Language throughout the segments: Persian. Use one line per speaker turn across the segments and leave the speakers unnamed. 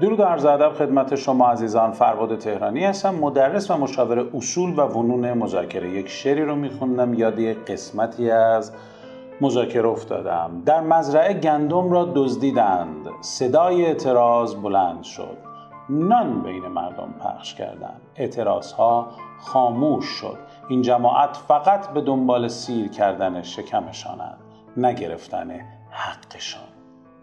درود عرض ادب خدمت شما عزیزان فرباد تهرانی هستم مدرس و مشاور اصول و ونون مذاکره. یک شعری رو میخوندم یاد یک قسمتی از مذاکره افتادم. در مزرعه گندم را دزدیدند. صدای اعتراض بلند شد. نان بین مردم پخش کردند. اعتراض ها خاموش شد. این جماعت فقط به دنبال سیر کردن شکمشانند نگرفتن حقشان.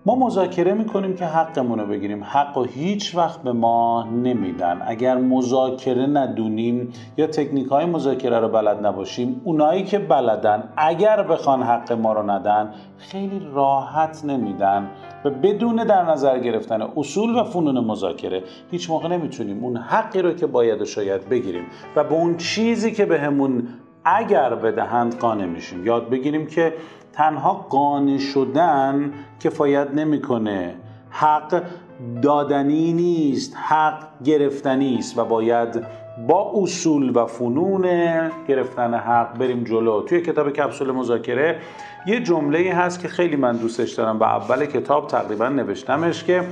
ما مذاکره می‌کنیم که حقمون رو بگیریم. حق و هیچ وقت به ما نمیدن. اگر مذاکره ندونیم یا تکنیک های مذاکره رو بلد نباشیم اونایی که بلدن اگر بخوان حق ما رو ندن خیلی راحت نمیدن. و بدون در نظر گرفتن اصول و فنون مذاکره هیچ موقع نمی‌تونیم اون حقی رو که باید و شاید بگیریم. و به اون چیزی که بهمون به اگر بدهند قانع میشیم. یاد بگیریم که تنها قانع شدن کفایت نمی‌کنه. حق دادنی نیست حق گرفتنی است و باید با اصول و فنون گرفتن حق بریم جلو. توی کتاب کپسول مذاکره یه جمله هست که خیلی من دوستش دارم و اول کتاب تقریبا نوشتمش که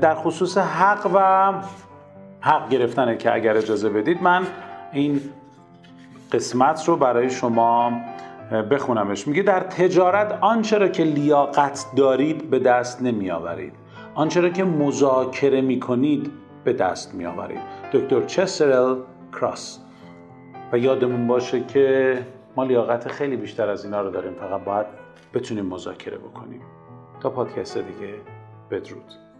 در خصوص حق و حق گرفتنه که اگر اجازه بدید من این قسمت رو برای شما بخونمش. میگه در تجارت آنچه را که لیاقت دارید به دست نمی آورید آنچه را که مذاکره می کنید به دست می آورید دکتر چسرل کراس. و یادمون باشه که ما لیاقت خیلی بیشتر از اینا رو داریم. فقط باید بتونیم مذاکره بکنیم. تا پادکست دیگه. بدرود.